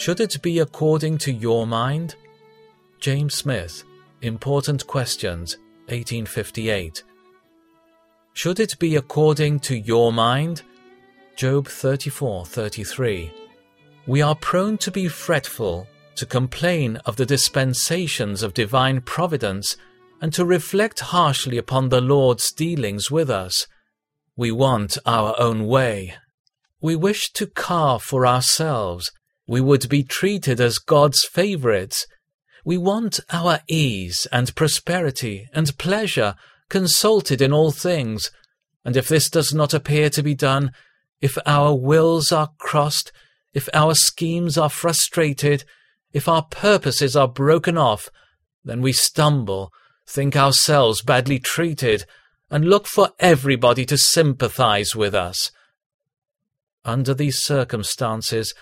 Should it be according to your mind? James Smith, Important Questions, 1858. Should it be according to your mind? Job 34:33. We are prone to be fretful, to complain of the dispensations of divine providence, and to reflect harshly upon the Lord's dealings with us. We want our own way. We wish to carve for ourselves. We would be treated as God's favorites. We want our ease and prosperity and pleasure consulted in all things, and if this does not appear to be done, if our wills are crossed, if our schemes are frustrated, if our purposes are broken off, then we stumble, think ourselves badly treated, and look for everybody to sympathize with us. Under these circumstances,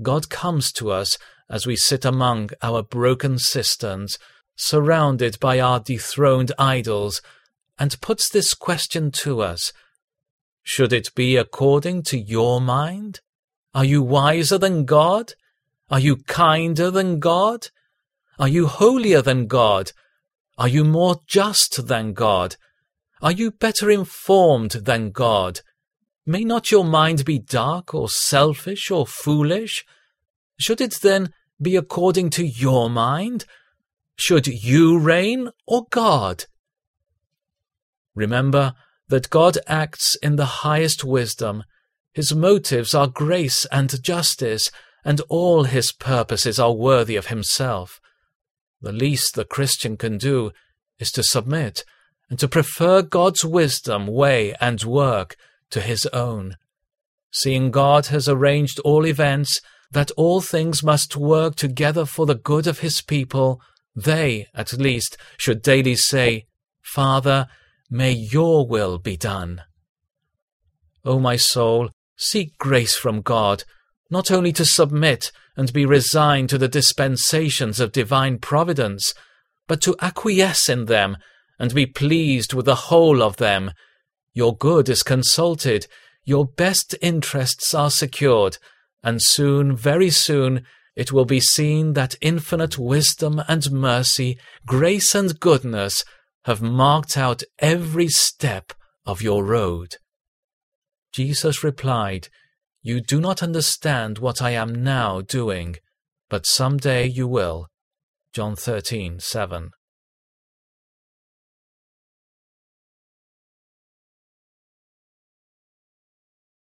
God comes to us as we sit among our broken cisterns, surrounded by our dethroned idols, and puts this question to us Should it be according to your mind? Are you wiser than God? Are you kinder than God? Are you holier than God? Are you more just than God? Are you better informed than God? May not your mind be dark or selfish or foolish? Should it then be according to your mind? Should you reign or God? Remember that God acts in the highest wisdom. His motives are grace and justice, and all his purposes are worthy of himself. The least the Christian can do is to submit and to prefer God's wisdom, way, and work to his own. Seeing God has arranged all events, that all things must work together for the good of his people, they, at least, should daily say, Father, May your will be done. O my soul, seek grace from God, not only to submit and be resigned to the dispensations of divine providence, but to acquiesce in them and be pleased with the whole of them. Your good is consulted, your best interests are secured, and soon, very soon, it will be seen that infinite wisdom and mercy, grace and goodness have marked out every step of your road. Jesus replied, You do not understand what I am now doing, but some day you will. John thirteen seven.